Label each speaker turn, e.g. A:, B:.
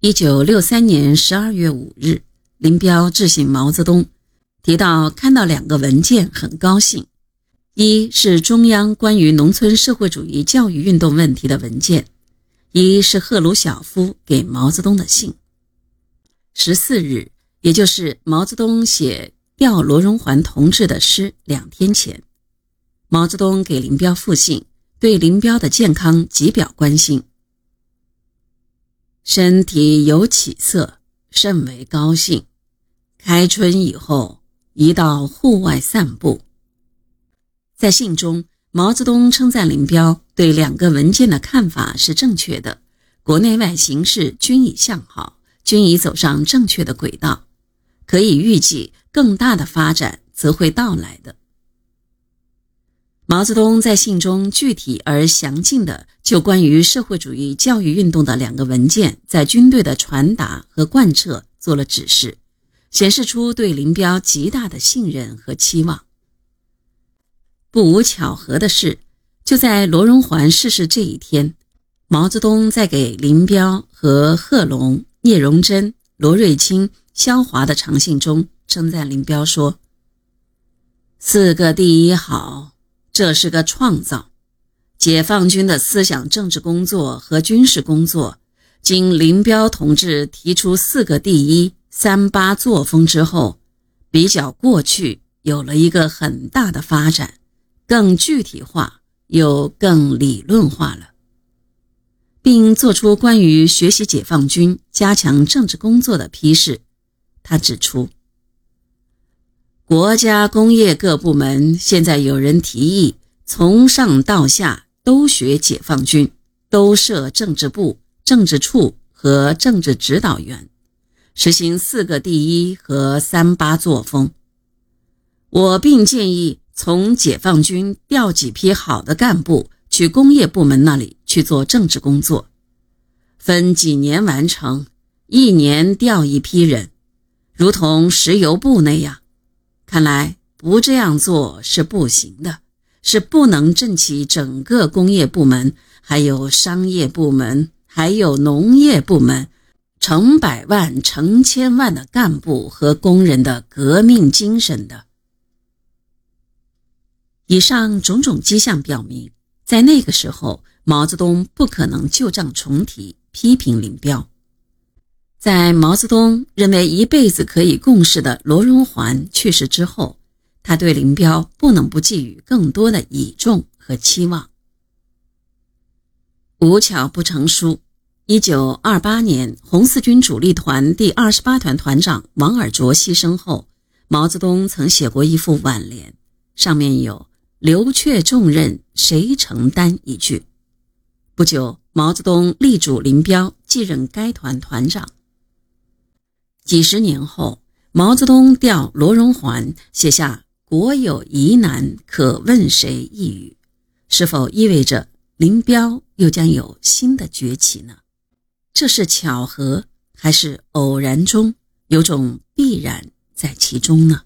A: 一九六三年十二月五日，林彪致信毛泽东，提到看到两个文件很高兴，一是中央关于农村社会主义教育运动问题的文件，一是赫鲁晓夫给毛泽东的信。十四日，也就是毛泽东写吊罗荣桓同志的诗两天前，毛泽东给林彪复信，对林彪的健康极表关心。身体有起色，甚为高兴。开春以后，一到户外散步。在信中，毛泽东称赞林彪对两个文件的看法是正确的，国内外形势均已向好，均已走上正确的轨道，可以预计更大的发展则会到来的。毛泽东在信中具体而详尽地就关于社会主义教育运动的两个文件在军队的传达和贯彻做了指示，显示出对林彪极大的信任和期望。不无巧合的是，就在罗荣桓逝世这一天，毛泽东在给林彪和贺龙、聂荣臻、罗瑞卿、萧华的长信中称赞林彪说：“四个第一好。”这是个创造，解放军的思想政治工作和军事工作，经林彪同志提出“四个第一”“三八”作风之后，比较过去有了一个很大的发展，更具体化又更理论化了，并作出关于学习解放军加强政治工作的批示。他指出。国家工业各部门现在有人提议，从上到下都学解放军，都设政治部、政治处和政治指导员，实行“四个第一”和“三八”作风。我并建议从解放军调几批好的干部去工业部门那里去做政治工作，分几年完成，一年调一批人，如同石油部那样。看来不这样做是不行的，是不能振起整个工业部门、还有商业部门、还有农业部门成百万、成千万的干部和工人的革命精神的。以上种种迹象表明，在那个时候，毛泽东不可能旧账重提，批评林彪。在毛泽东认为一辈子可以共事的罗荣桓去世之后，他对林彪不能不寄予更多的倚重和期望。无巧不成书，一九二八年红四军主力团第二十八团团长王尔琢牺牲后，毛泽东曾写过一副挽联，上面有“留却重任谁承担”一句。不久，毛泽东力主林彪继任该团团长。几十年后，毛泽东调罗荣桓写下“国有疑难，可问谁”一语，是否意味着林彪又将有新的崛起呢？这是巧合，还是偶然中有种必然在其中呢？